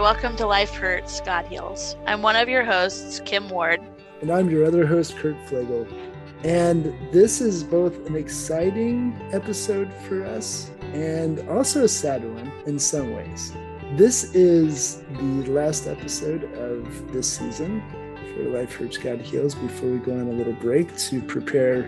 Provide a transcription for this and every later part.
Welcome to Life Hurts, God Heals. I'm one of your hosts, Kim Ward. And I'm your other host, Kurt Flegel. And this is both an exciting episode for us and also a sad one in some ways. This is the last episode of this season for Life Hurts, God Heals before we go on a little break to prepare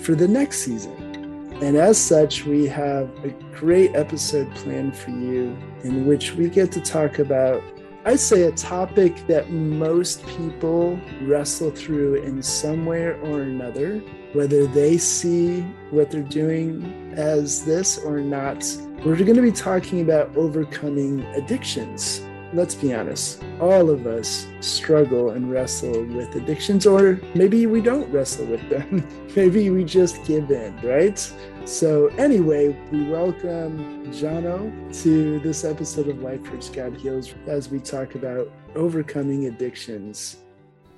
for the next season. And as such, we have a great episode planned for you in which we get to talk about, I'd say, a topic that most people wrestle through in some way or another, whether they see what they're doing as this or not. We're going to be talking about overcoming addictions let's be honest, all of us struggle and wrestle with addictions, or maybe we don't wrestle with them. maybe we just give in, right? So, anyway, we welcome Jono to this episode of Life Hurts God Heals as we talk about overcoming addictions.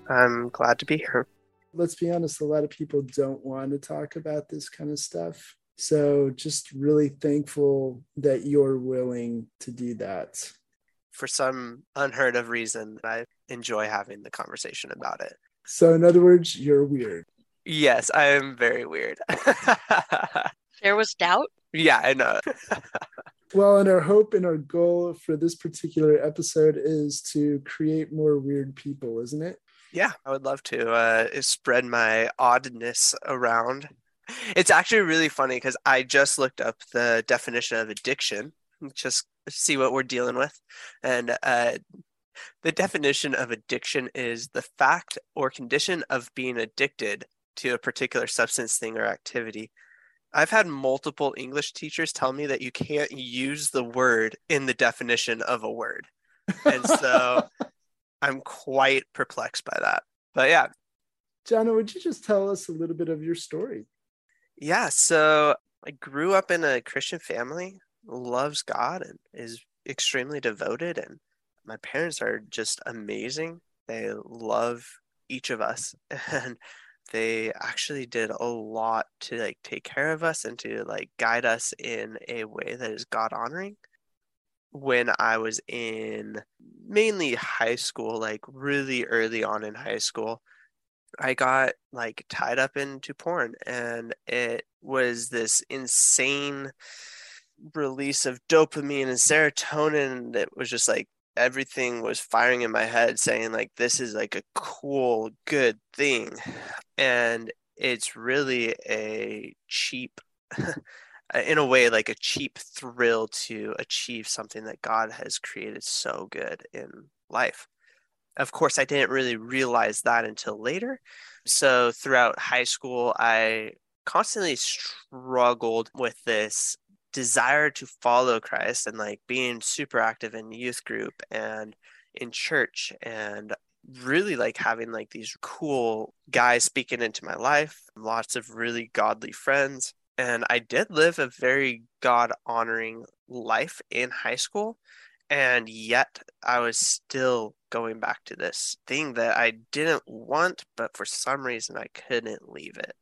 I'm glad to be here. Let's be honest, a lot of people don't want to talk about this kind of stuff. So, just really thankful that you're willing to do that for some unheard of reason, I enjoy having the conversation about it. So, in other words, you're weird. Yes, I am very weird. there was doubt? Yeah, I know. well, and our hope and our goal for this particular episode is to create more weird people, isn't it? Yeah, I would love to uh, spread my oddness around. It's actually really funny because I just looked up the definition of addiction, just see what we're dealing with. And uh, the definition of addiction is the fact or condition of being addicted to a particular substance, thing, or activity. I've had multiple English teachers tell me that you can't use the word in the definition of a word. And so I'm quite perplexed by that. But yeah. Jono, would you just tell us a little bit of your story? Yeah. So I grew up in a Christian family loves God and is extremely devoted and my parents are just amazing. They love each of us and they actually did a lot to like take care of us and to like guide us in a way that is God honoring. When I was in mainly high school, like really early on in high school, I got like tied up into porn and it was this insane release of dopamine and serotonin that was just like everything was firing in my head saying like this is like a cool good thing. And it's really a cheap in a way like a cheap thrill to achieve something that god has created so good in life. Of course i didn't really realize that until later. So throughout high school i constantly struggled with this desire to follow Christ and like being super active in youth group and in church and really like having like these cool guys speaking into my life, lots of really godly friends. And I did live a very God honoring life in high school. And yet I was still going back to this thing that I didn't want, but for some reason I couldn't leave it.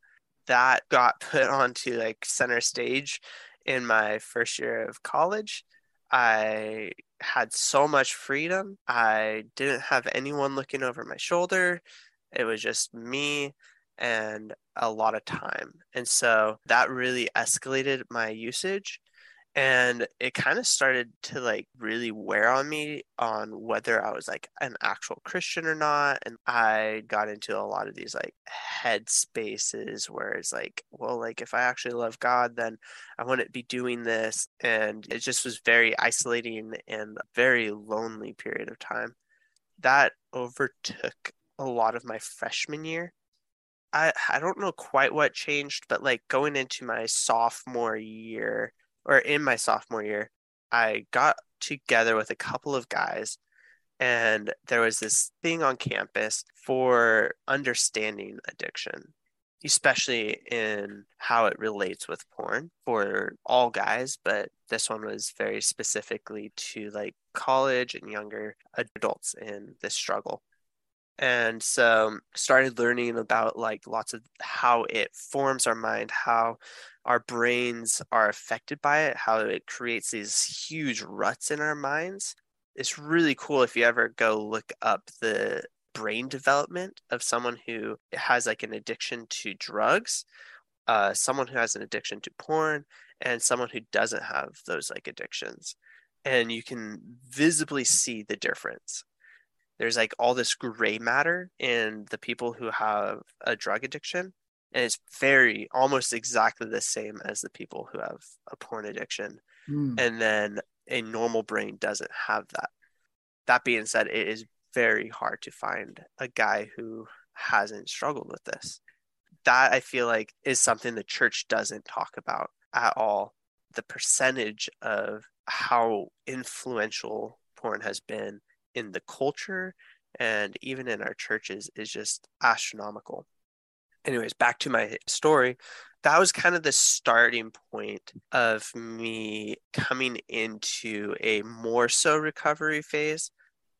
That got put onto like center stage in my first year of college. I had so much freedom. I didn't have anyone looking over my shoulder. It was just me and a lot of time. And so that really escalated my usage and it kind of started to like really wear on me on whether I was like an actual Christian or not. And I got into a lot of these like head spaces where it's like, well, like if I actually love God, then I wouldn't be doing this. And it just was very isolating and very lonely period of time. That overtook a lot of my freshman year. I, I don't know quite what changed, but like going into my sophomore year, or in my sophomore year, I got together with a couple of guys and there was this thing on campus for understanding addiction especially in how it relates with porn for all guys but this one was very specifically to like college and younger adults in this struggle and so started learning about like lots of how it forms our mind how our brains are affected by it how it creates these huge ruts in our minds it's really cool if you ever go look up the brain development of someone who has like an addiction to drugs, uh, someone who has an addiction to porn, and someone who doesn't have those like addictions. And you can visibly see the difference. There's like all this gray matter in the people who have a drug addiction. And it's very almost exactly the same as the people who have a porn addiction. Mm. And then a normal brain doesn't have that. That being said, it is very hard to find a guy who hasn't struggled with this. That I feel like is something the church doesn't talk about at all. The percentage of how influential porn has been in the culture and even in our churches is just astronomical. Anyways, back to my story. That was kind of the starting point of me coming into a more so recovery phase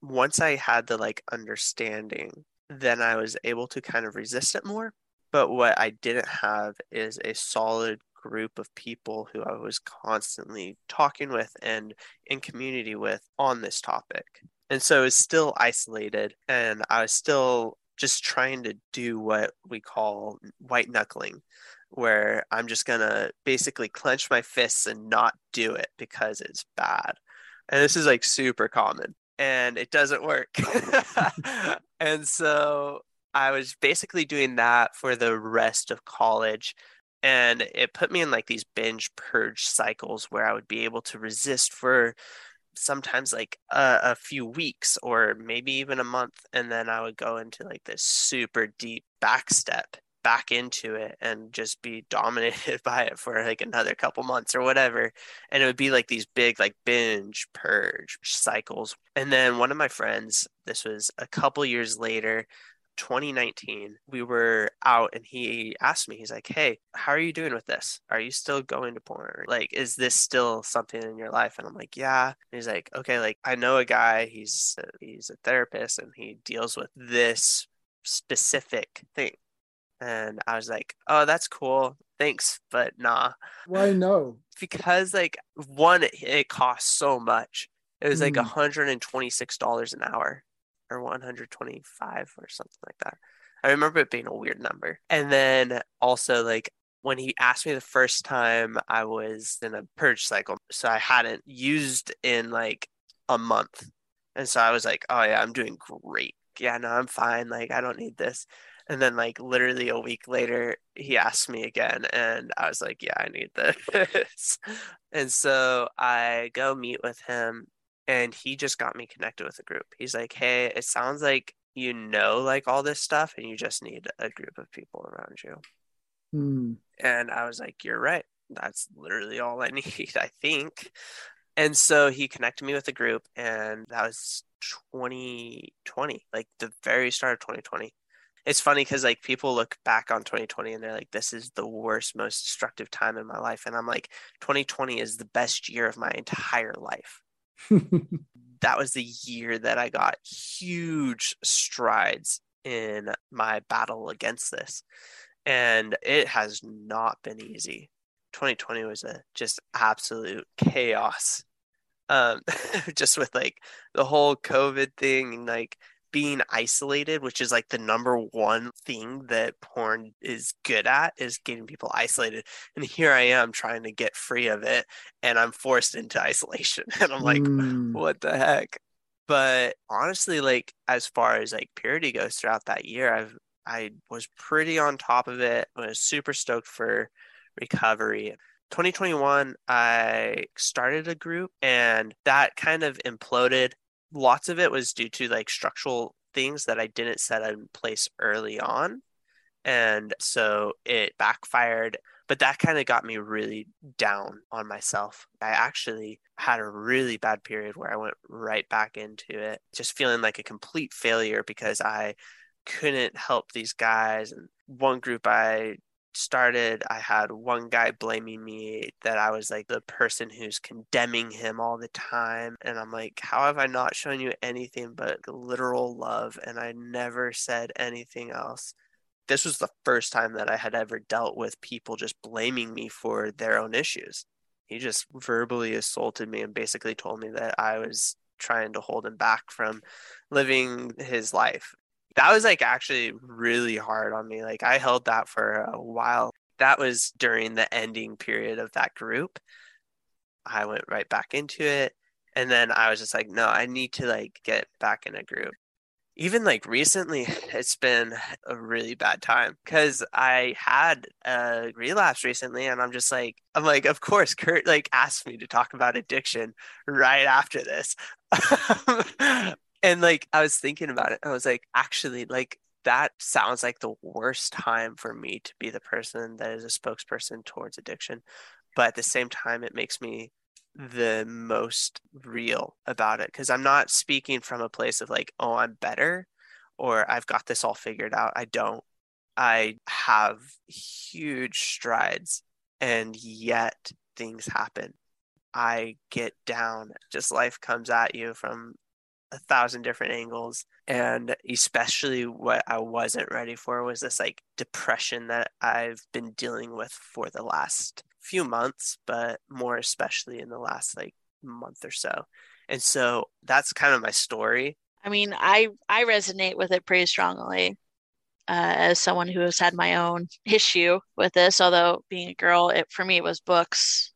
once I had the like understanding, then I was able to kind of resist it more. But what I didn't have is a solid group of people who I was constantly talking with and in community with on this topic. And so it's still isolated and I was still just trying to do what we call white knuckling, where I'm just going to basically clench my fists and not do it because it's bad. And this is like super common and it doesn't work. and so I was basically doing that for the rest of college. And it put me in like these binge purge cycles where I would be able to resist for sometimes like a, a, few weeks or maybe even a month. And then I would go into like this super deep backstep back into it and just be dominated by it for like another couple months or whatever and it would be like these big like binge purge cycles and then one of my friends this was a couple years later 2019 we were out and he asked me he's like hey how are you doing with this are you still going to porn like is this still something in your life and i'm like yeah and he's like okay like i know a guy he's a, he's a therapist and he deals with this specific thing and I was like, "Oh, that's cool. Thanks, but nah." Why no? Because like one, it costs so much. It was like mm. $126 an hour or 125 or something like that. I remember it being a weird number. And then also like when he asked me the first time I was in a purge cycle. So I hadn't used in like a month. And so I was like, "Oh yeah, I'm doing great. Yeah, no, I'm fine. Like I don't need this." And then like literally a week later, he asked me again and I was like, yeah, I need this. and so I go meet with him and he just got me connected with a group. He's like, hey, it sounds like you know like all this stuff and you just need a group of people around you. Hmm. And I was like, you're right. That's literally all I need, I think. And so he connected me with a group and that was 2020, like the very start of 2020 it's funny because like people look back on 2020 and they're like this is the worst most destructive time in my life and i'm like 2020 is the best year of my entire life that was the year that i got huge strides in my battle against this. And it has not been easy. 2020 was a just absolute chaos. Um just with like the whole covid thing and like being isolated, which is like the number one thing that porn is good at, is getting people isolated. And here I am trying to get free of it, and I'm forced into isolation. And I'm like, mm. what the heck? But honestly, like as far as like purity goes throughout that year, I've I was pretty on top of it. I was super stoked for recovery. 2021, I started a group and that kind of imploded lots of it was due to like structural things that I didn't set in place early on. And so it backfired, but that kind of got me really down on myself. I actually had a really bad period where I went right back into it, just feeling like a complete failure because I couldn't help these guys. And one group I started, I had one guy blaming me that I was like the person who's condemning him all the time. And I'm like, how have I not shown you anything but literal love? And I never said anything else. This was the first time that I had ever dealt with people just blaming me for their own issues. He just verbally assaulted me and basically told me that I was trying to hold him back from living his life. That was like actually really hard on me. Like I held that for a while. That was during the ending period of that group. I went right back into it. And then I was just like, no, I need to like get back in a group even like recently it's been a really bad time because i had a relapse recently and i'm just like i'm like of course kurt like asked me to talk about addiction right after this um, and like i was thinking about it i was like actually like that sounds like the worst time for me to be the person that is a spokesperson towards addiction but at the same time it makes me the most real about it because I'm not speaking from a place of like, oh, I'm better or I've got this all figured out. I don't. I have huge strides and yet things happen. I get down, just life comes at you from a thousand different angles. And especially what I wasn't ready for was this like depression that I've been dealing with for the last few months, but more especially in the last like month or so. And so that's kind of my story. I mean, I I resonate with it pretty strongly uh, as someone who has had my own issue with this. Although being a girl, it for me it was books.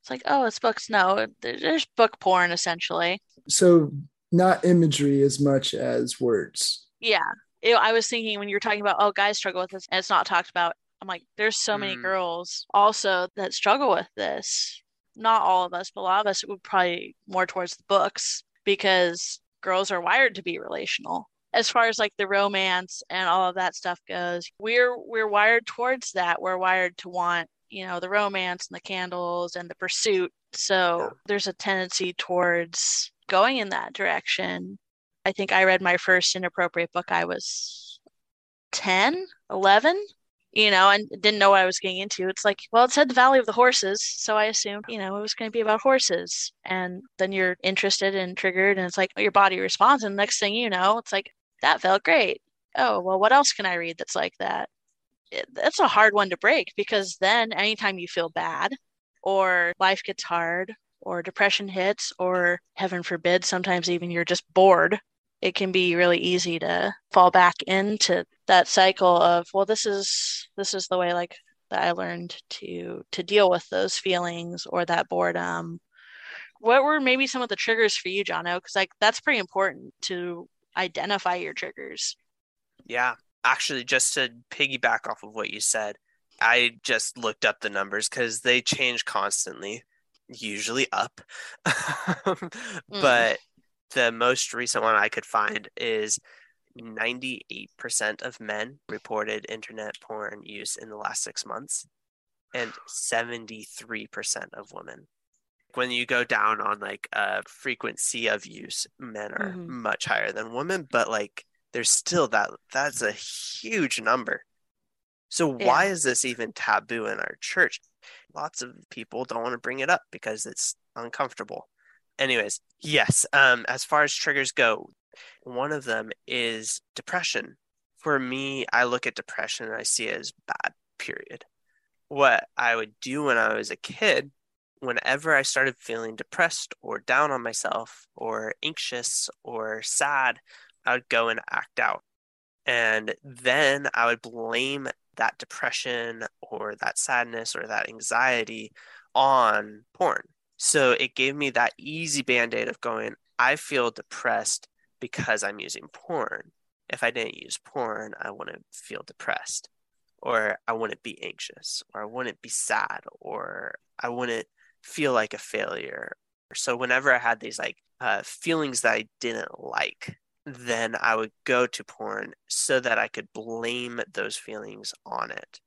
It's like, oh, it's books. No, there's book porn essentially. So not imagery as much as words. Yeah, it, I was thinking when you were talking about, oh, guys struggle with this, and it's not talked about. I'm like, there's so many mm. girls also that struggle with this. Not all of us, but a lot of us would probably more towards the books because girls are wired to be relational. As far as like the romance and all of that stuff goes, we're we're wired towards that. We're wired to want, you know, the romance and the candles and the pursuit. So there's a tendency towards going in that direction. I think I read my first inappropriate book I was 10, 11 you know, and didn't know what I was getting into. It's like, well, it said the Valley of the Horses, so I assumed, you know, it was going to be about horses. And then you're interested and triggered, and it's like your body responds. And next thing you know, it's like, that felt great. Oh, well, what else can I read that's like that? It, that's a hard one to break because then anytime you feel bad or life gets hard or depression hits or heaven forbid, sometimes even you're just bored it can be really easy to fall back into that cycle of well this is this is the way like that I learned to to deal with those feelings or that boredom. What were maybe some of the triggers for you, Jono? Because like that's pretty important to identify your triggers. Yeah, actually, just to piggyback off of what you said, I just looked up the numbers because they change constantly, usually up. mm. But the most recent one I could find is 98% of men reported internet porn use in the last six months, and 73% of women. When you go down on like a frequency of use, men are mm-hmm. much higher than women, but like there's still that that's a huge number. So yeah. why is this even taboo in our church? Lots of people don't want to bring it up because it's uncomfortable anyways, yes. Um, as far as triggers go, one of them is depression. For me, I look at depression and I see it as bad, period. What I would do when I was a kid, whenever I started feeling depressed or down on myself or anxious or sad, I would go and act out. And then I would blame that depression or that sadness or that anxiety on porn. So it gave me that easy band aid of going, I feel depressed because I'm using porn. If I didn't use porn, I wouldn't feel depressed, or I wouldn't be anxious, or I wouldn't be sad, or I wouldn't feel like a failure. So whenever I had these like uh, feelings that I didn't like, then I would go to porn so that I could blame those feelings on it.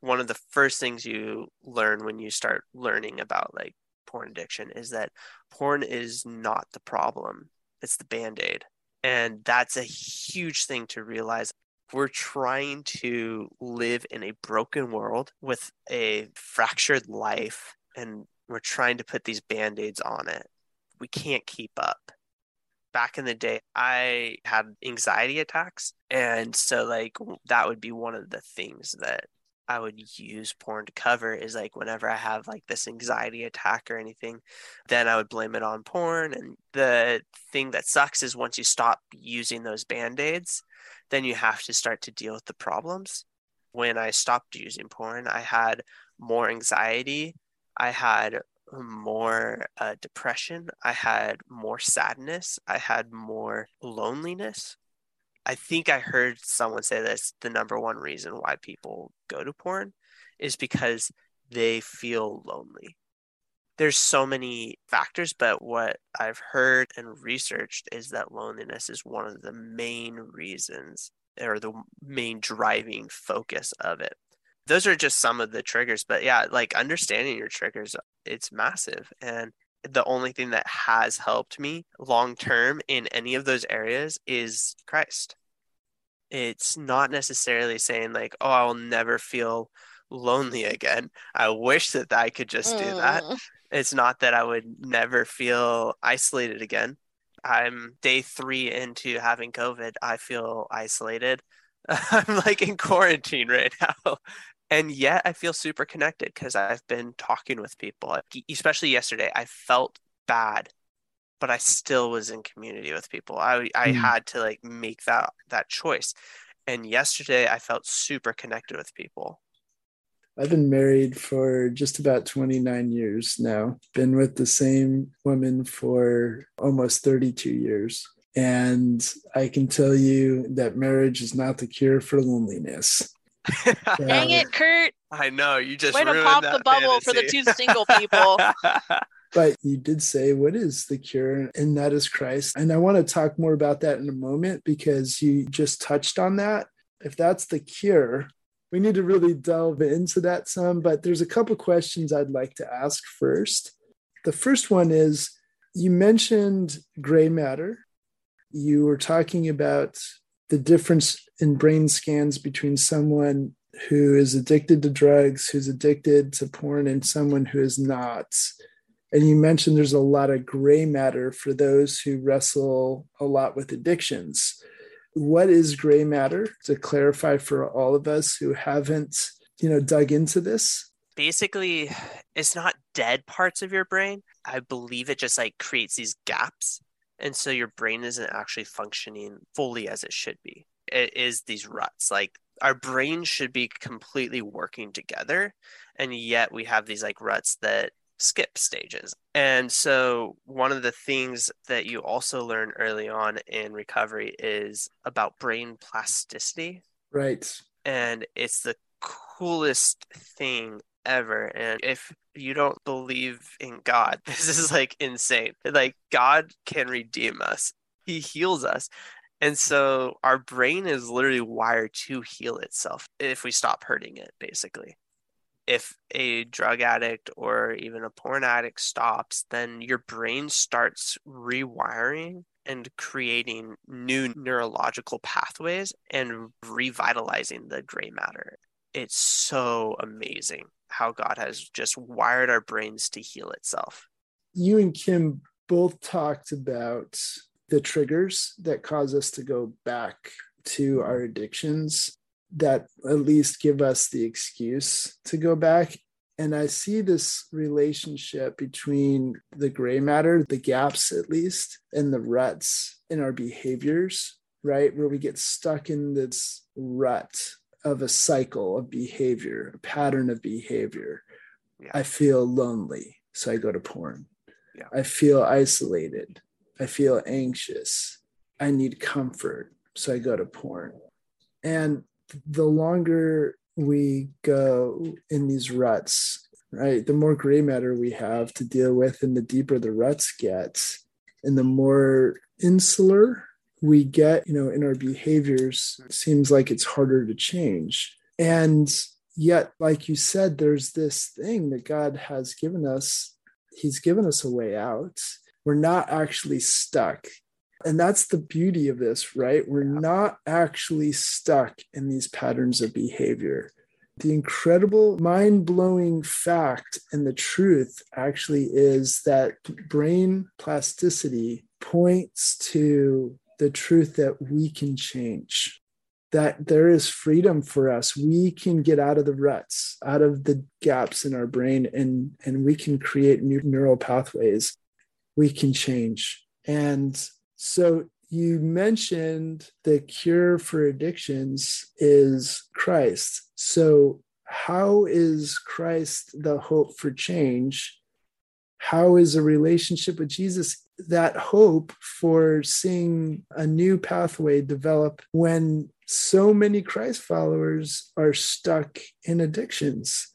One of the first things you learn when you start learning about like porn addiction is that porn is not the problem, it's the band aid. And that's a huge thing to realize. We're trying to live in a broken world with a fractured life, and we're trying to put these band aids on it. We can't keep up back in the day i had anxiety attacks and so like that would be one of the things that I would use porn to cover is like whenever I have like this anxiety attack or anything, then I would blame it on porn. And the thing that sucks is once you stop using those band aids, then you have to start to deal with the problems. When I stopped using porn, I had more anxiety. I had more uh, depression. I had more sadness. I had more loneliness. I think I heard someone say this the number one reason why people go to porn is because they feel lonely. There's so many factors, but what I've heard and researched is that loneliness is one of the main reasons or the main driving focus of it. Those are just some of the triggers, but yeah, like understanding your triggers, it's massive. And the only thing that has helped me long term in any of those areas is Christ. It's not necessarily saying like, oh, I will never feel lonely again. I wish that I could just do that. Mm. It's not that I would never feel isolated again. I'm day three into having COVID. I feel isolated. I'm like in quarantine right now. And yet I feel super connected because I've been talking with people, especially yesterday. I felt bad, but I still was in community with people. I, I Mm. had to like make that that choice. And yesterday I felt super connected with people. I've been married for just about 29 years now, been with the same woman for almost 32 years. And I can tell you that marriage is not the cure for loneliness. Dang um, it, Kurt. I know you just Way to pop that the bubble for the two single people. But you did say, what is the cure? And that is Christ. And I want to talk more about that in a moment because you just touched on that. If that's the cure, we need to really delve into that some. But there's a couple questions I'd like to ask first. The first one is you mentioned gray matter. You were talking about the difference in brain scans between someone who is addicted to drugs, who's addicted to porn, and someone who is not. And you mentioned there's a lot of gray matter for those who wrestle a lot with addictions. What is gray matter to clarify for all of us who haven't, you know, dug into this? Basically, it's not dead parts of your brain. I believe it just like creates these gaps. And so your brain isn't actually functioning fully as it should be. It is these ruts. Like our brain should be completely working together. And yet we have these like ruts that skip stages. And so one of the things that you also learn early on in recovery is about brain plasticity. Right. And it's the coolest thing ever. And if you don't believe in God, this is like insane. Like God can redeem us. He heals us. And so our brain is literally wired to heal itself if we stop hurting it, basically. If a drug addict or even a porn addict stops, then your brain starts rewiring and creating new neurological pathways and revitalizing the gray matter. It's so amazing how God has just wired our brains to heal itself. You and Kim both talked about the triggers that cause us to go back to our addictions that at least give us the excuse to go back. And I see this relationship between the gray matter, the gaps at least, and the ruts in our behaviors, right? Where we get stuck in this rut of a cycle of behavior, a pattern of behavior. Yeah. I feel lonely, so I go to porn. Yeah. I feel isolated. I feel anxious. I need comfort, so I go to porn. And the longer we go in these ruts, right, the more gray matter we have to deal with, and the deeper the ruts get, and the more insular we get, you know, in our behaviors, seems like it's harder to change. And yet, like you said, there's this thing that God has given us. He's given us a way out. We're not actually stuck. And that's the beauty of this, right? We're not actually stuck in these patterns of behavior. The incredible, mind blowing fact and the truth actually is that brain plasticity points to the truth that we can change. that there is freedom for us. We can get out of the ruts, out of the gaps in our brain, and, and we can create new neural pathways. We can change. And so you mentioned the cure for addictions is Christ. So, how is Christ the hope for change? How is a relationship with Jesus that hope for seeing a new pathway develop when so many Christ followers are stuck in addictions?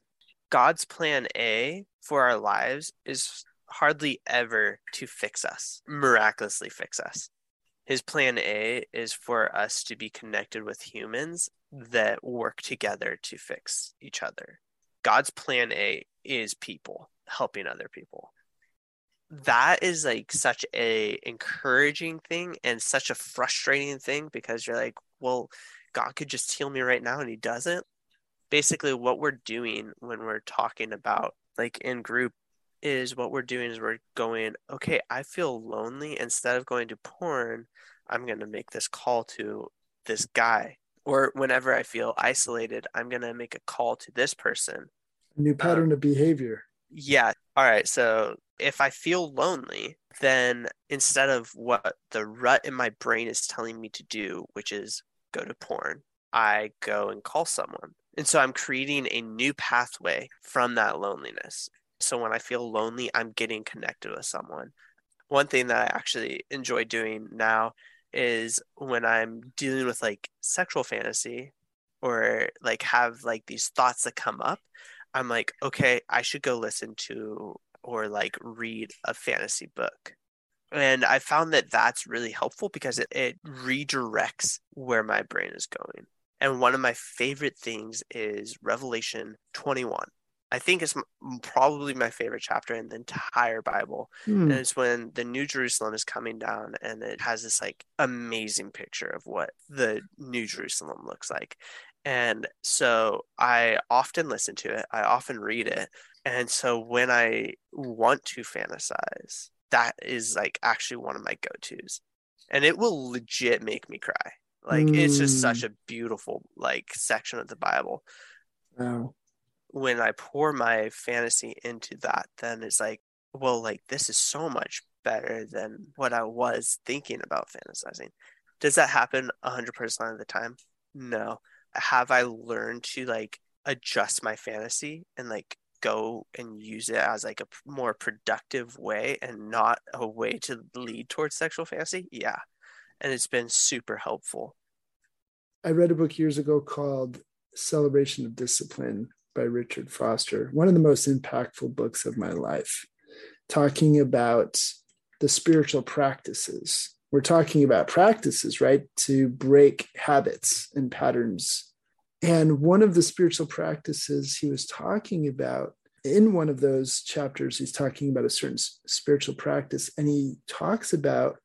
God's plan A for our lives is hardly ever to fix us, miraculously fix us. His plan A is for us to be connected with humans that work together to fix each other. God's plan A is people helping other people. That is like such a encouraging thing and such a frustrating thing because you're like, well, God could just heal me right now and he doesn't. Basically what we're doing when we're talking about like in group is what we're doing is we're going, okay, I feel lonely. Instead of going to porn, I'm going to make this call to this guy. Or whenever I feel isolated, I'm going to make a call to this person. A new pattern um, of behavior. Yeah. All right. So if I feel lonely, then instead of what the rut in my brain is telling me to do, which is go to porn, I go and call someone. And so I'm creating a new pathway from that loneliness. So when I feel lonely, I'm getting connected with someone. One thing that I actually enjoy doing now is when I'm dealing with like sexual fantasy or like have like these thoughts that come up, I'm like, okay, I should go listen to or like read a fantasy book. And I found that that's really helpful because it, it redirects where my brain is going. And one of my favorite things is Revelation 21. I think it's probably my favorite chapter in the entire Bible. Hmm. And it's when the New Jerusalem is coming down and it has this like amazing picture of what the New Jerusalem looks like. And so I often listen to it, I often read it. And so when I want to fantasize, that is like actually one of my go tos. And it will legit make me cry. Like it's just such hmm. a beautiful like section of the Bible. Wow when I pour my fantasy into that, then it's like, well, like this is so much better than what I was thinking about fantasizing. Does that happen 100% of the time? No. Have I learned to like adjust my fantasy and like go and use it as like a more productive way and not a way to lead towards sexual fantasy? Yeah. And it's been super helpful. I read a book years ago called Celebration of Discipline by Richard Foster, one of the most impactful books of my life, talking about the spiritual practices. We're talking about practices, right? To break habits and patterns. And one of the spiritual practices he was talking about in one of those chapters, he's talking about a certain spiritual practice, and he talks about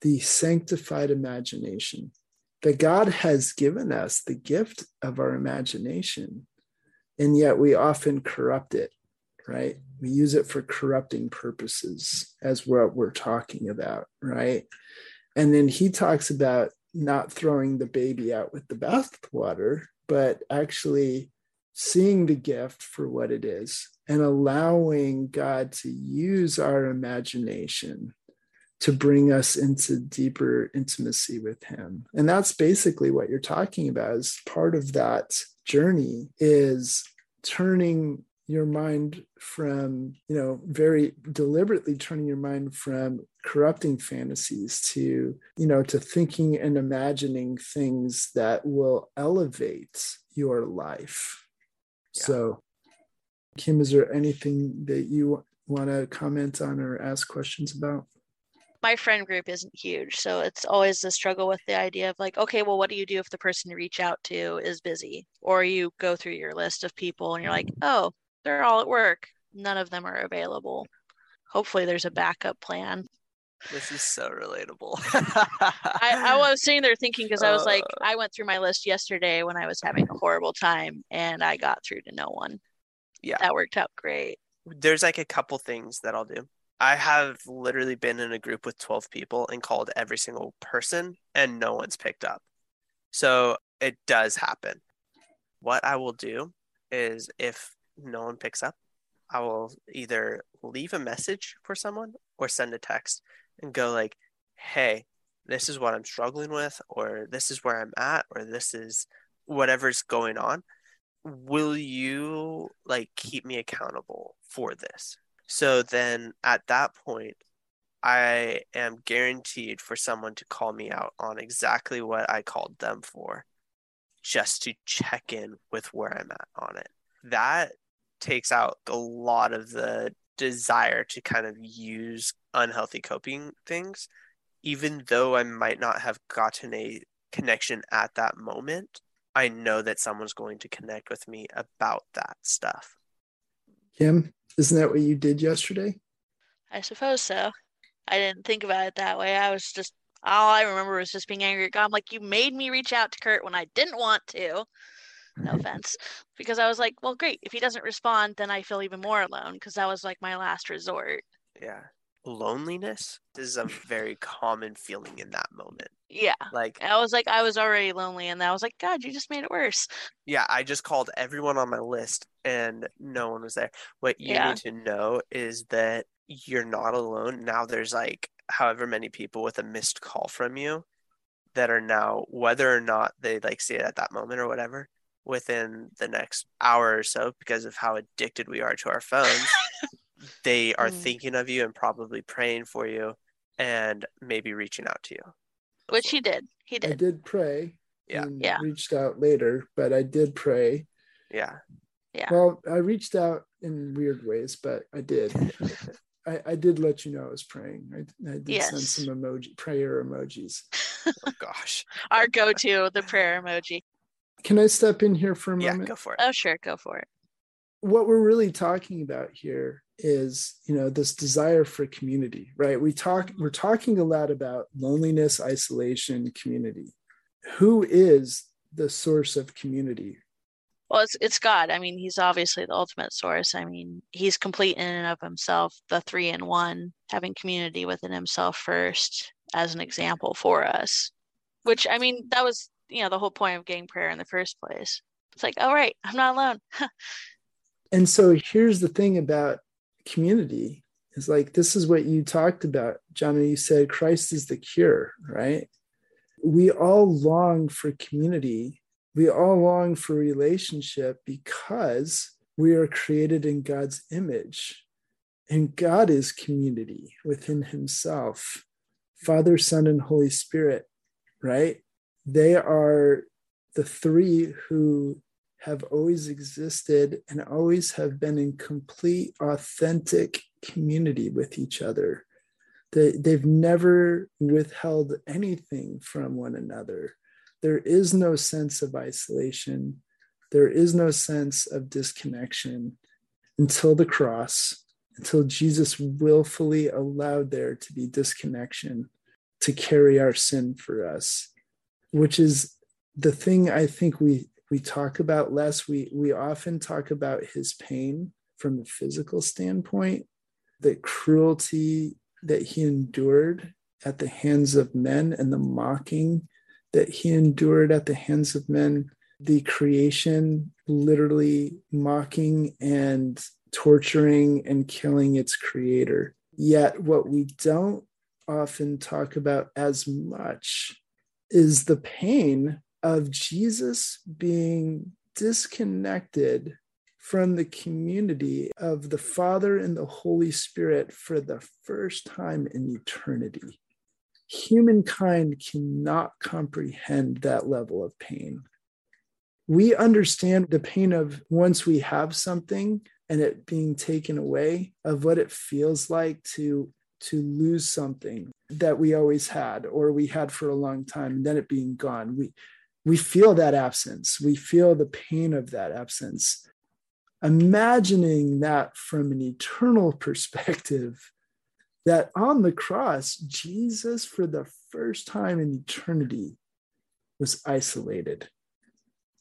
the sanctified imagination that God has given us the gift of our imagination and yet we often corrupt it right? We use it for corrupting purposes as what we're talking about right? And then he talks about not throwing the baby out with the bathwater but actually seeing the gift for what it is and allowing god to use our imagination to bring us into deeper intimacy with him. And that's basically what you're talking about is part of that journey is turning your mind from you know very deliberately turning your mind from corrupting fantasies to you know to thinking and imagining things that will elevate your life yeah. so kim is there anything that you want to comment on or ask questions about my friend group isn't huge. So it's always a struggle with the idea of like, okay, well, what do you do if the person you reach out to is busy? Or you go through your list of people and you're like, oh, they're all at work. None of them are available. Hopefully there's a backup plan. This is so relatable. I, I, was sitting there thinking because I was like, uh. I went through my list yesterday when I was having a horrible time and I got through to no one. Yeah. That worked out great. There's like a couple things that I'll do. I have literally been in a group with 12 people and called every single person and no one's picked up. So it does happen. What I will do is if no one picks up, I will either leave a message for someone or send a text and go like, "Hey, this is what I'm struggling with or this is where I'm at or this is whatever's going on. Will you like keep me accountable for this?" So then at that point, I am guaranteed for someone to call me out on exactly what I called them for, just to check in with where I'm at on it. That takes out a lot of the desire to kind of use unhealthy coping things, even though I might not have gotten a connection at that moment. I know that someone's going to connect with me about that stuff. Kim, isn't that what you did yesterday? I suppose so. I didn't think about it that way. I was just all I remember was just being angry at God. I'm like, you made me reach out to Kurt when I didn't want to. No offense. Because I was like, well, great. If he doesn't respond, then I feel even more alone because that was like my last resort. Yeah. Loneliness is a very common feeling in that moment. Yeah. Like, I was like, I was already lonely, and I was like, God, you just made it worse. yeah, I just called everyone on my list and no one was there. What you Yeah. need to know is that you're not alone. Now there's like however many people with a missed call from you that are now, whether or not they like see it at that moment or whatever, within the next hour or so, because of how addicted we are to our phones, they are Mm. thinking of you and probably praying for you and maybe reaching out to you. Which he did. He did. I did. did pray Yeah. and Yeah. reached out later, but I did pray. Yeah. Yeah. Well, I reached out in weird ways, but I did. I, I did let you know I was praying. I, I did send some emoji prayer emojis. Oh gosh. Our go to, the prayer emoji. Can I step in here for a Yeah, moment? go for it. Oh, sure. Go for it. what we're really talking about here is you know this desire for community right we talk we're talking a lot about loneliness isolation community who is the source of community Well, it's it's God. I mean, he's obviously the ultimate source. I mean, he's complete in and of himself, the three in one, having community within himself first as an example for us. Which I mean, that was, you know, the whole point of getting prayer in the first place. It's like, all right, I'm not alone. and so here's the thing about community. Is like this is what you talked about john you said christ is the cure right? We all long for community. We all long for relationship because we are created in god's image. And god is community within himself. Father son and holy spirit right? They are the three who have always existed and always have been in complete, authentic community with each other. They, they've never withheld anything from one another. There is no sense of isolation. There is no sense of disconnection until the cross, until Jesus willfully allowed there to be disconnection to carry our sin for us, which is the thing I think we we talk about less. We we often talk about his pain from a physical standpoint, the cruelty that he endured at the hands of men and the mocking that he endured at the hands of men, the creation literally mocking and torturing and killing its creator. Yet, what we don't often talk about as much is the pain of Jesus being disconnected from the community of the Father and the Holy Spirit for the first time in eternity. Humankind cannot comprehend that level of pain. We understand the pain of once we have something and it being taken away, of what it feels like to to lose something that we always had or we had for a long time and then it being gone we we feel that absence. We feel the pain of that absence. Imagining that from an eternal perspective that on the cross jesus for the first time in eternity was isolated.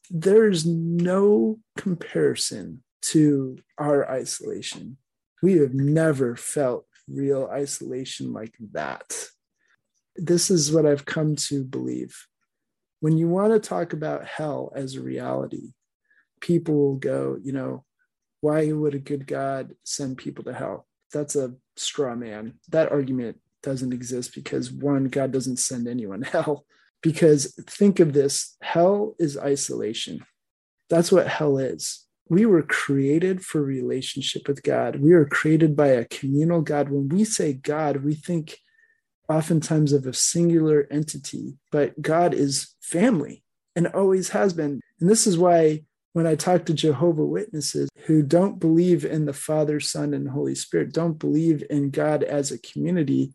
There's no comparison to our isolation. We have never felt real isolation like that. This is what I've come to believe when you want to talk about hell as a reality, people will go, you know, why would a good God send people to hell? That's a straw man. That argument doesn't exist because one, God doesn't send anyone hell. Because think of this hell is isolation. That's what hell is. We were created for relationship with God. We are created by a communal God. When we say God, we think oftentimes of a singular entity, but God is family and always has been. And this is why when I talk to Jehovah Witnesses who don't believe in the Father, Son, and Holy Spirit, don't believe in God as a community,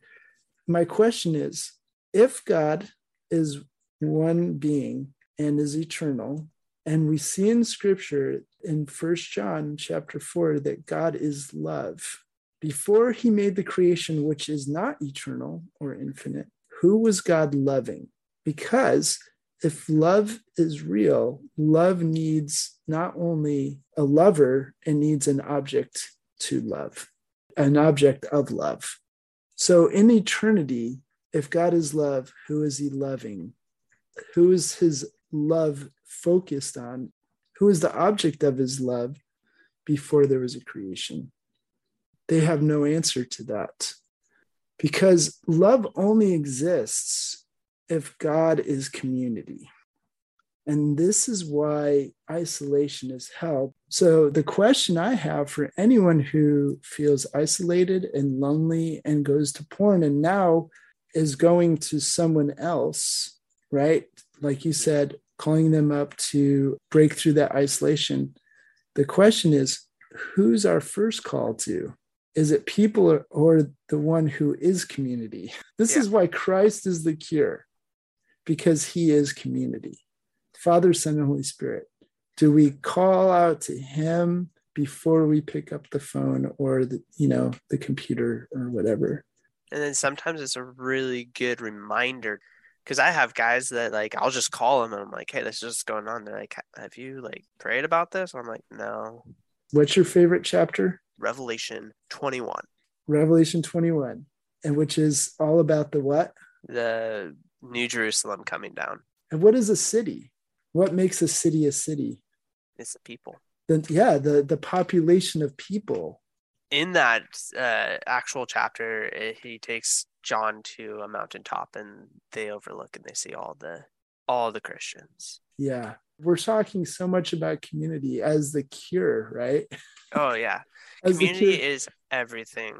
my question is if God is one being and is eternal, and we see in scripture in First John chapter 4 that God is love. Before he made the creation, which is not eternal or infinite, who was God loving? Because if love is real, love needs not only a lover, it needs an object to love, an object of love. So in eternity, if God is love, who is he loving? Who is his love focused on? Who is the object of his love before there was a creation? They have no answer to that because love only exists if God is community. And this is why isolation is hell. So, the question I have for anyone who feels isolated and lonely and goes to porn and now is going to someone else, right? Like you said, calling them up to break through that isolation. The question is, who's our first call to? Is it people or, or the one who is community? This yeah. is why Christ is the cure because he is community. Father, Son, and Holy Spirit. Do we call out to him before we pick up the phone or the, you know, the computer or whatever? And then sometimes it's a really good reminder because I have guys that like I'll just call them and I'm like, hey, this is just going on. They're like, have you like prayed about this? I'm like, no. What's your favorite chapter? Revelation 21. Revelation 21, and which is all about the what? The New Jerusalem coming down. And what is a city? What makes a city a city? It's the people. The, yeah, the, the population of people. In that uh, actual chapter, it, he takes John to a mountaintop and they overlook and they see all the all the Christians. Yeah. We're talking so much about community as the cure, right? Oh yeah. community is everything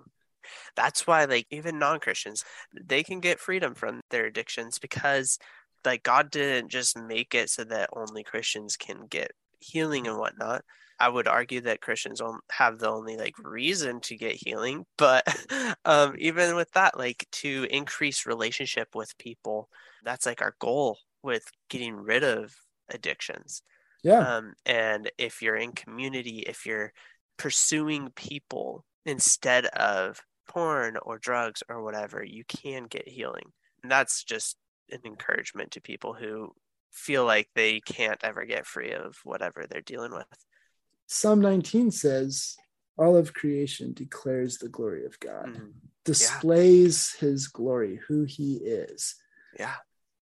that's why like even non-christians they can get freedom from their addictions because like god didn't just make it so that only christians can get healing and whatnot i would argue that christians don't have the only like reason to get healing but um even with that like to increase relationship with people that's like our goal with getting rid of addictions yeah um and if you're in community if you're pursuing people instead of porn or drugs or whatever, you can get healing. And that's just an encouragement to people who feel like they can't ever get free of whatever they're dealing with. Psalm 19 says, All of creation declares the glory of God, mm displays yeah. his glory, who he is. Yeah.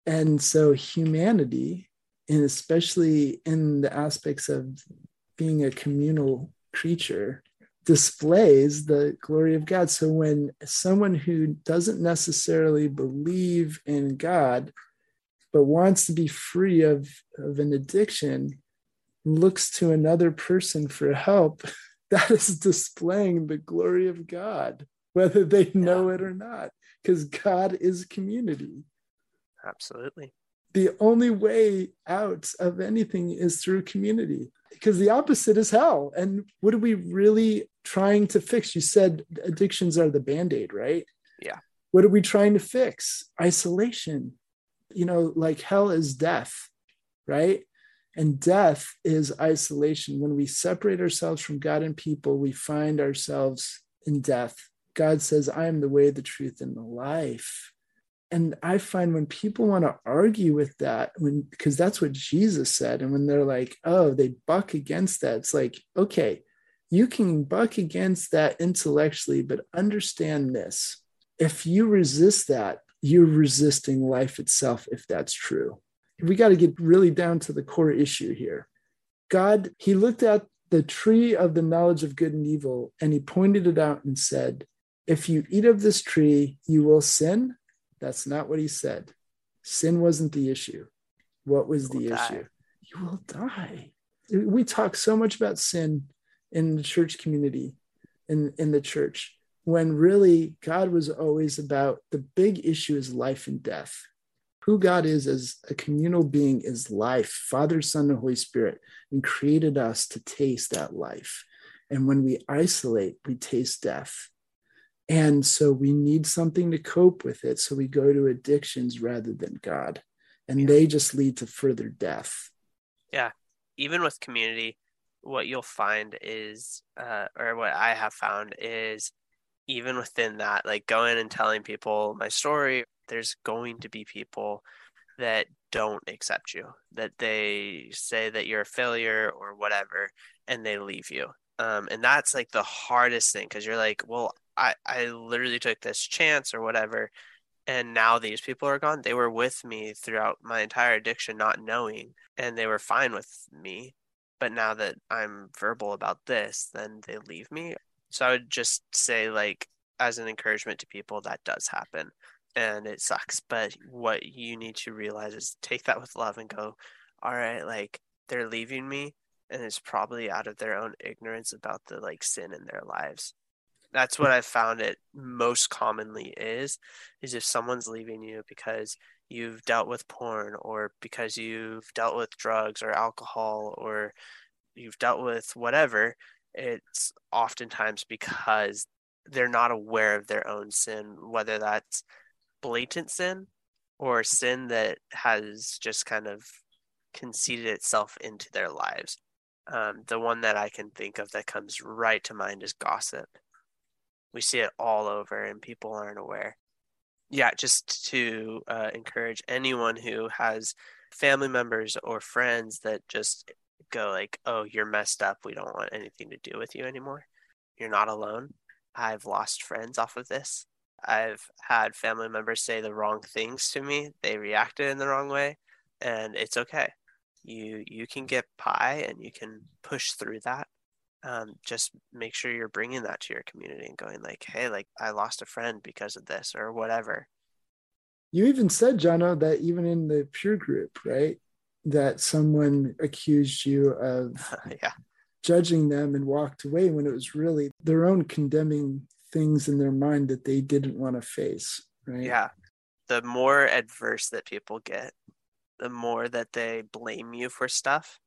And so humanity, and especially in the aspects of being a communal creature, displays the glory of God. So when someone who doesn't necessarily believe in God, but wants to be free of, of an addiction, looks to another person for help, that is displaying the glory of God, whether they know yeah. it or not, because God is community. Absolutely. The only way out of anything is through community because the opposite is hell. And what are we really trying to fix? You said addictions are the band aid, right? Yeah. What are we trying to fix? Isolation. You know, like hell is death, right? And death is isolation. When we separate ourselves from God and people, we find ourselves in death. God says, I am the way, the truth, and the life. And I find when people want to argue with that, when because that's what Jesus said, and when they're like, oh, they buck against that, it's like, okay, you can buck against that intellectually, but understand this. If you resist that, you're resisting life itself, if that's true. we got to get really down to the core issue here. God, he looked at the tree of the knowledge of good and evil and he pointed it out and said, If you eat of this tree, you will sin. That's not what he said. Sin wasn't the issue. What was the issue? You will die. We talk so much about sin in the church community, in, in the church, when really God was always about the big issue is life and death who God is as a communal being is life, Father, Son, and Holy Spirit, and created us to taste that life. And when we isolate, we taste death. And so we need something to cope with it. So we go to addictions rather than God. And yeah. they just lead to further death. Yeah. Even with community, what you'll find is, uh, or what I have found is, even within that, like going and telling people my story there's going to be people that don't accept you, that they say that you're a failure or whatever, and they leave you. Um, and that's like the hardest thing because you're like, well, I, I literally took this chance or whatever. And now these people are gone. They were with me throughout my entire addiction, not knowing, and they were fine with me. But now that I'm verbal about this, then they leave me. So I would just say, like, as an encouragement to people, that does happen and it sucks. But what you need to realize is take that with love and go, all right, like they're leaving me, and it's probably out of their own ignorance about the like sin in their lives. That's what I've found it most commonly is, is if someone's leaving you because you've dealt with porn or because you've dealt with drugs or alcohol or you've dealt with whatever, it's oftentimes because they're not aware of their own sin, whether that's blatant sin or sin that has just kind of conceded itself into their lives. Um, the one that I can think of that comes right to mind is gossip. We see it all over, and people aren't aware. Yeah, just to uh, encourage anyone who has family members or friends that just go like, "Oh, you're messed up. We don't want anything to do with you anymore." You're not alone. I've lost friends off of this. I've had family members say the wrong things to me. They reacted in the wrong way, and it's okay. You you can get pie and you can push through that. Um, just make sure you're bringing that to your community and going like, hey, like I lost a friend because of this or whatever. You even said, Jono, that even in the peer group, right, that someone accused you of yeah. judging them and walked away when it was really their own condemning things in their mind that they didn't want to face, right? Yeah. The more adverse that people get, the more that they blame you for stuff,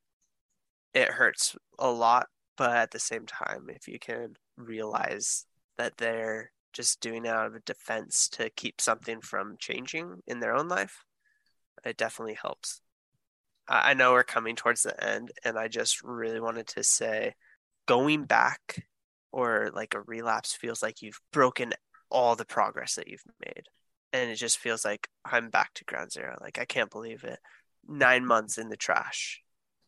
it hurts a lot. But at the same time, if you can realize that they're just doing out of a defense to keep something from changing in their own life, it definitely helps. I know we're coming towards the end, and I just really wanted to say going back or like a relapse feels like you've broken all the progress that you've made. And it just feels like i'm back to ground zero. Like i can't believe it. Nine months in the trash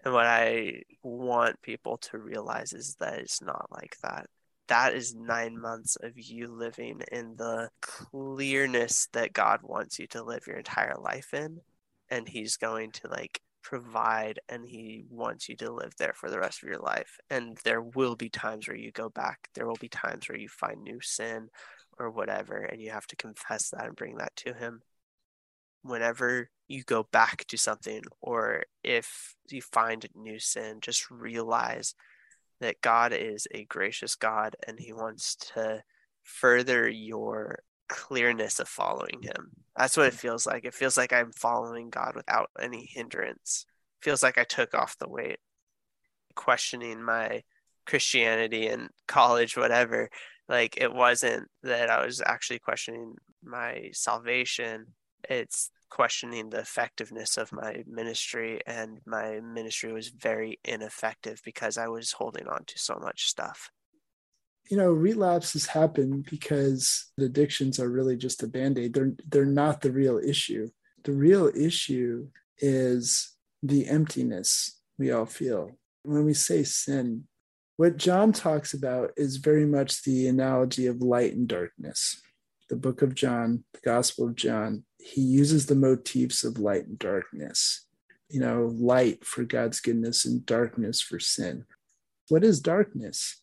and what i want people to realize is that it's not like that. That is nine months of you living in the clearness that god wants you to live your entire life in. And he's going to like provide and he wants you to live there for the rest of your life. And there will be times where you go back. There will be times where you find new sin or whatever and you have to confess that and bring that to him. Whenever you go back to something or if you find a new sin just realize that God is a gracious God and he wants to further your clearness of following him. That's what it feels like. It feels like I'm following God without any hindrance. It feels like I took off the weight. Questioning my Christianity in college, whatever. Like it wasn't that I was actually questioning my salvation. It's questioning the effectiveness of my ministry and my ministry was very ineffective because I was holding on to so much stuff. You know relapses happen because the addictions are really just a band-aid. They're they're not the real issue. The real issue is the emptiness we all feel. When we say sin what john talks about is very much the analogy of light and darkness. The book of john the gospel of john he uses the motifs of light and darkness you know, light for God's goodness and darkness for sin. What is darkness?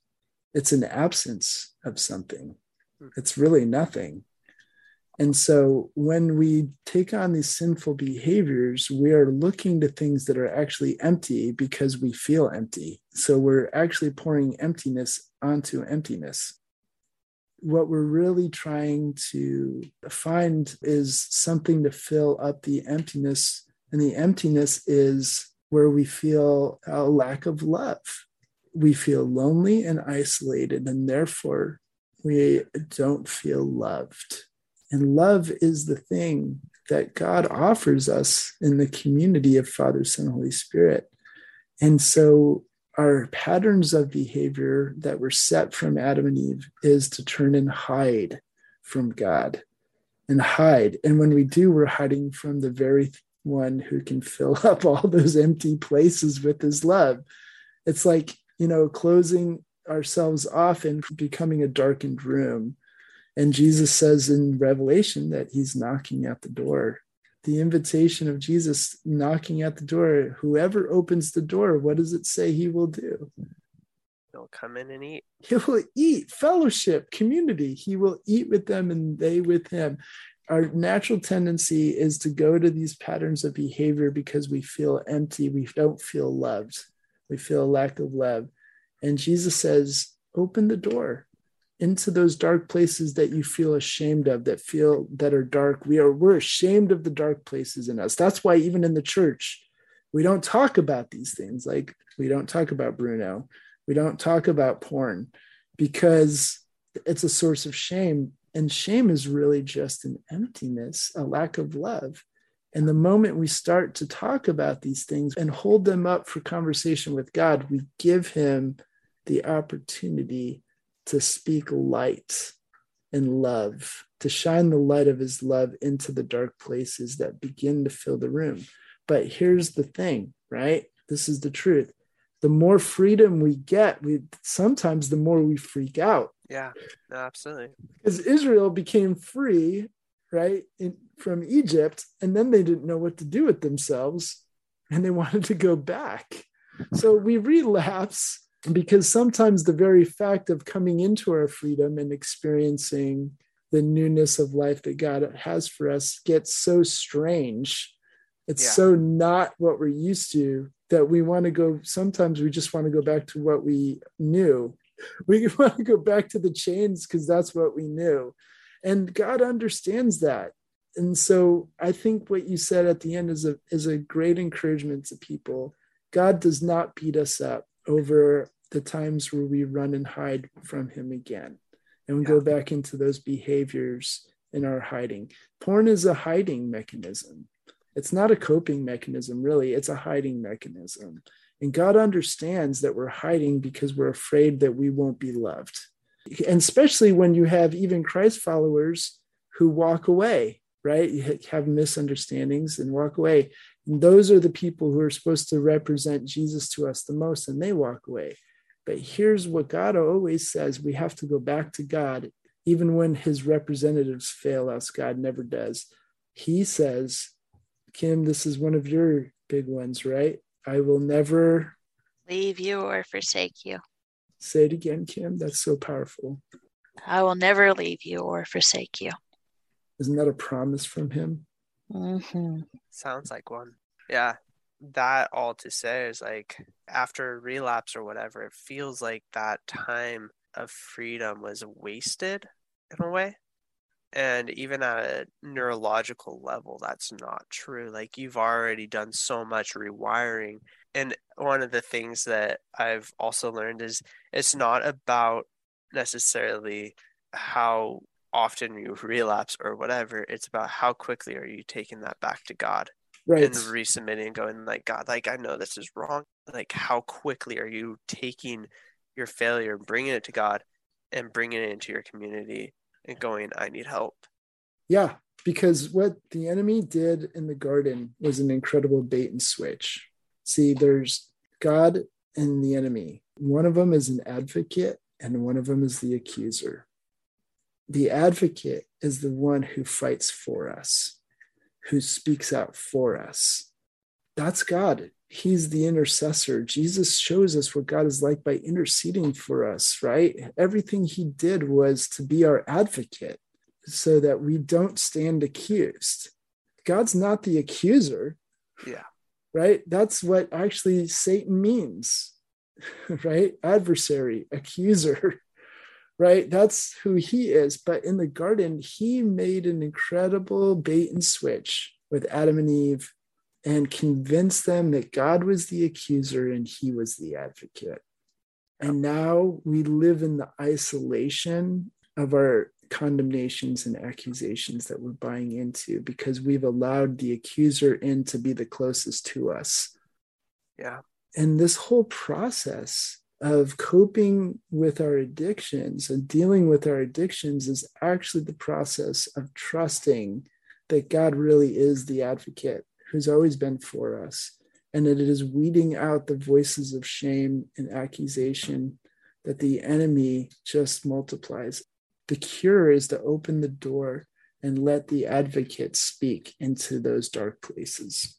It's an absence of something, it's really nothing. And so when we take on these sinful behaviors, we are looking to things that are actually empty because we feel empty. So we're actually pouring emptiness onto emptiness. What we're really trying to find is something to fill up the emptiness. And the emptiness is where we feel a lack of love. We feel lonely and isolated, and therefore we don't feel loved and love is the thing that God offers us in the community of Father, Son, Holy Spirit. And so our patterns of behavior that were set from Adam and Eve is to turn and hide from God and hide. And when we do, we're hiding from the very one who can fill up all those empty places with his love. It's like, you know, closing ourselves off and becoming a darkened room and Jesus says in Revelation that he's knocking at the door. The invitation of Jesus knocking at the door, whoever opens the door, what does it say he will do? He'll come in and eat. He will eat, fellowship, community. He will eat with them and they with him. Our natural tendency is to go to these patterns of behavior because we feel empty. We don't feel loved. We feel a lack of love. And Jesus says, open the door into those dark places that you feel ashamed of that feel that are dark. We are we're ashamed of the dark places in us. That's why even in the church we don't talk about these things. Like we don't talk about bruno. We don't talk about porn because it's a source of shame. And shame is really just an emptiness a lack of love. And the moment we start to talk about these things and hold them up for conversation with god we give him the opportunity to speak light and love, to shine the light of his love into the dark places that begin to fill the room. But here's the thing, right? This is the truth. The more freedom we get, we sometimes the more we freak out. Yeah, no, absolutely. Because Israel became free, right, in, from Egypt, and then they didn't know what to do with themselves, and they wanted to go back. So we relapse because sometimes the very fact of coming into our freedom and experiencing the newness of life that God has for us gets so strange. It's yeah. so not what we're used to that we want to go. Sometimes we just want to go back to what we knew. We want to go back to the chains because that's what we knew. And God understands that. And so I think what you said at the end is a, is a great encouragement to people. God does not beat us up over the times where we run and hide from him again and we yeah. go back into those behaviors in our hiding. Porn is a hiding mechanism. It's not a coping mechanism, really. It's a hiding mechanism. And God understands that we're hiding because we're afraid that we won't be loved. And especially when you have even Christ followers who walk away, right? You have misunderstandings and walk away. And those are the people who are supposed to represent Jesus to us the most, and they walk away. But here's what God always says we have to go back to God, even when his representatives fail us. God never does. He says, Kim, this is one of your big ones, right? I will never leave you or forsake you. Say it again, Kim. That's so powerful. I will never leave you or forsake you. Isn't that a promise from him? Mm-hmm. Sounds like one. Yeah. That all to say is like after a relapse or whatever, it feels like that time of freedom was wasted in a way. And even at a neurological level, that's not true. Like you've already done so much rewiring. And one of the things that I've also learned is it's not about necessarily how often you relapse or whatever it's about how quickly are you taking that back to god right. and resubmitting and going like god like i know this is wrong. Like how quickly are you taking your failure and bringing it to god and bringing it into your community and going i need help. Yeah because what the enemy did in the garden was an incredible bait and switch. See there's god and the enemy. One of them is an advocate and one of them is the accuser the advocate is the one who fights for us, who speaks out for us. That's God. He's the intercessor. Jesus shows us what God is like by interceding for us, right? Everything he did was to be our advocate so that we don't stand accused. God's not the accuser. Yeah. Right? That's what actually Satan means, right? Adversary, accuser, right? That's who he is. But in the garden, he made an incredible bait and switch with Adam and Eve and convinced them that God was the accuser and he was the advocate. And now we live in the isolation of our condemnations and accusations that we're buying into because we've allowed the accuser in to be the closest to us. Yeah. And this whole process of coping with our addictions and dealing with our addictions is actually the process of trusting that God really is the advocate who's always been for us and that it is weeding out the voices of shame and accusation that the enemy just multiplies the cure is to open the door and let the advocate speak into those dark places.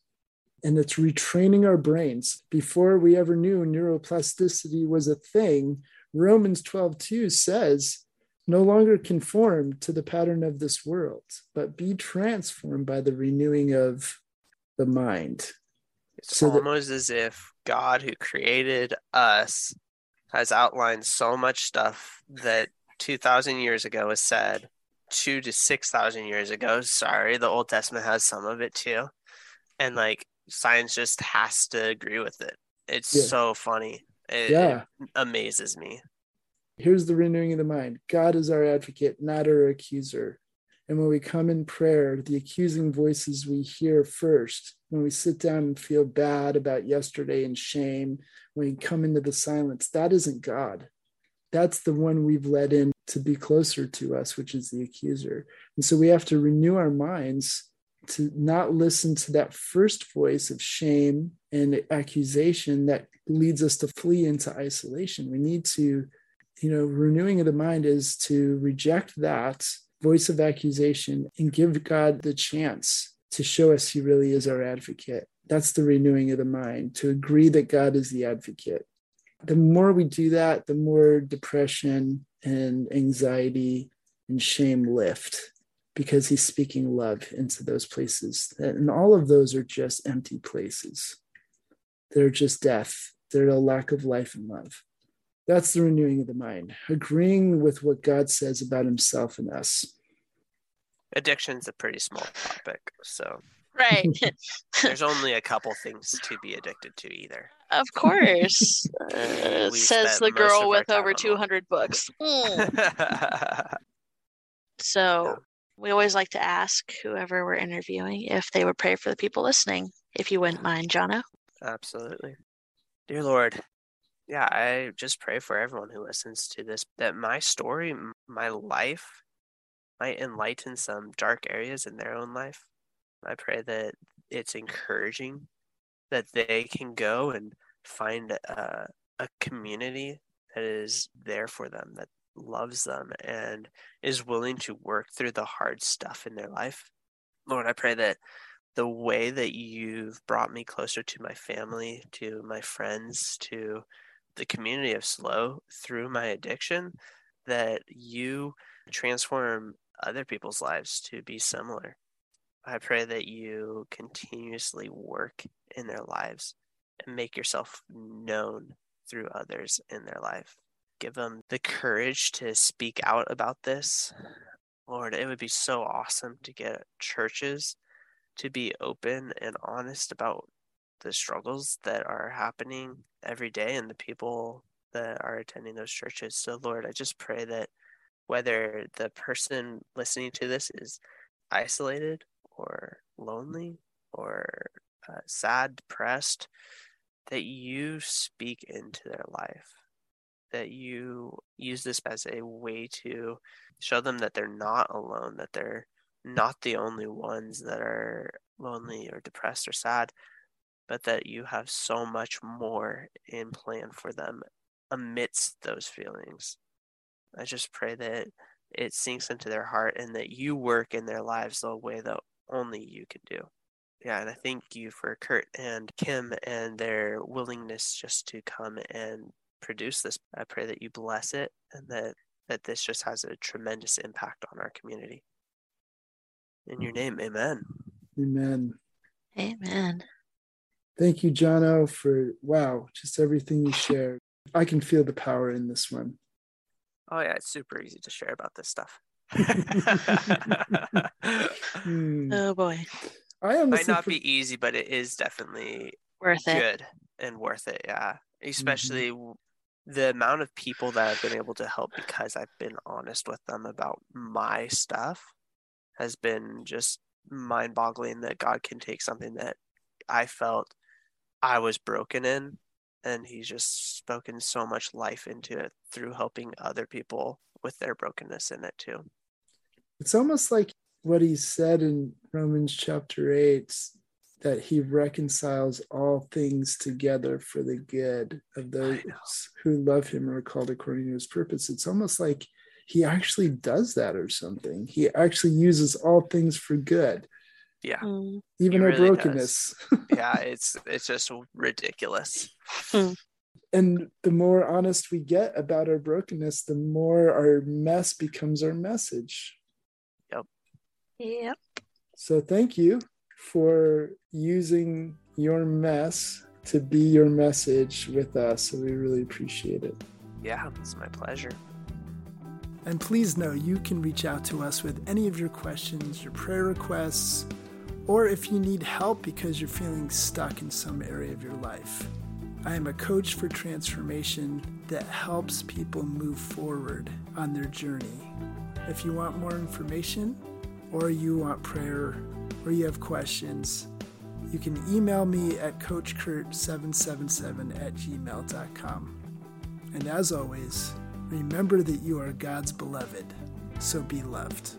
And it's retraining our brains. Before we ever knew neuroplasticity was a thing, Romans 12 2 says, no longer conform to the pattern of this world, but be transformed by the renewing of the mind. It's so almost that, as if God, who created us, has outlined so much stuff that 2,000 years ago was said, two to 6,000 years ago. Sorry, the Old Testament has some of it too. And like science just has to agree with it. It's yeah. so funny. It, yeah. It amazes me. Here's the renewing of the mind God is our advocate, not our accuser. And when we come in prayer, the accusing voices we hear first, when we sit down and feel bad about yesterday and shame, when we come into the silence, that isn't God that's the one we've let in to be closer to us, which is the accuser. And so we have to renew our minds to not listen to that first voice of shame and accusation that leads us to flee into isolation. We need to, you know, renewing of the mind is to reject that voice of accusation and give God the chance to show us he really is our advocate. That's the renewing of the mind, to agree that God is the advocate the more we do that, the more depression and anxiety and shame lift because he's speaking love into those places. And all of those are just empty places. They're just death, they're a lack of life and love. That's the renewing of the mind, agreeing with what God says about himself and us. Addiction's a pretty small topic. So Right. There's only a couple things to be addicted to either. Of course. Uh, says the girl with over 200 books. Mm. so we always like to ask whoever we're interviewing if they would pray for the people listening, if you wouldn't mind, Jono. Absolutely. Dear Lord, yeah, I just pray for everyone who listens to this that my story, my life, might enlighten some dark areas in their own life. I pray that it's encouraging that they can go and find a, a community that is there for them, that loves them, and is willing to work through the hard stuff in their life. Lord, I pray that the way that you've brought me closer to my family, to my friends, to the community of Slow through my addiction, that you transform other people's lives to be similar. I pray that you continuously work in their lives and make yourself known through others in their life. Give them the courage to speak out about this. Lord, it would be so awesome to get churches to be open and honest about the struggles that are happening every day and the people that are attending those churches. So, Lord, I just pray that whether the person listening to this is isolated or lonely or uh, sad, depressed, that you speak into their life, that you use this as a way to show them that they're not alone, that they're not the only ones that are lonely or depressed or sad, but that you have so much more in plan for them amidst those feelings. I just pray that it sinks into their heart and that you work in their lives the way that only you can do. yeah, and I thank you for Kurt and Kim and their willingness just to come and produce this. I pray that you bless it and that that this just has a tremendous impact on our community. In your name, amen. Amen. Amen. Thank you, Jono, for wow, just everything you shared. I can feel the power in this one. Oh yeah, it's super easy to share about this stuff. Hmm. Oh boy. I Might not for- be easy, but it is definitely Worth it. good and worth it. Yeah, Mm-hmm. especially w the amount of people that I've been able to help because I've been honest with them about my stuff has been just mind-boggling. That God can take something that I felt I was broken in, and He's just spoken so much life into it through helping other people with their brokenness in it too. it's almost like what he said in Romans chapter 8 that he reconciles all things together for the good of those who love him or are called according to his purpose. It's almost like he actually does that or something. He actually uses all things for good, Yeah, Mm. even He our really brokenness. yeah, it's it's just ridiculous. and the more honest we get about our brokenness, the more our mess becomes our message. Yep. Yep. So thank you for using your mess to be your message with us. So we really appreciate it. Yeah, it's my pleasure. And please know you can reach out to us with any of your questions, your prayer requests, or if you need help because you're feeling stuck in some area of your life. I am a coach for transformation that helps people move forward on their journey. If you want more information, or you want prayer, or you have questions, you can email me at coachkurt777 at gmail.com. And as always, remember that you are God's beloved, so be loved.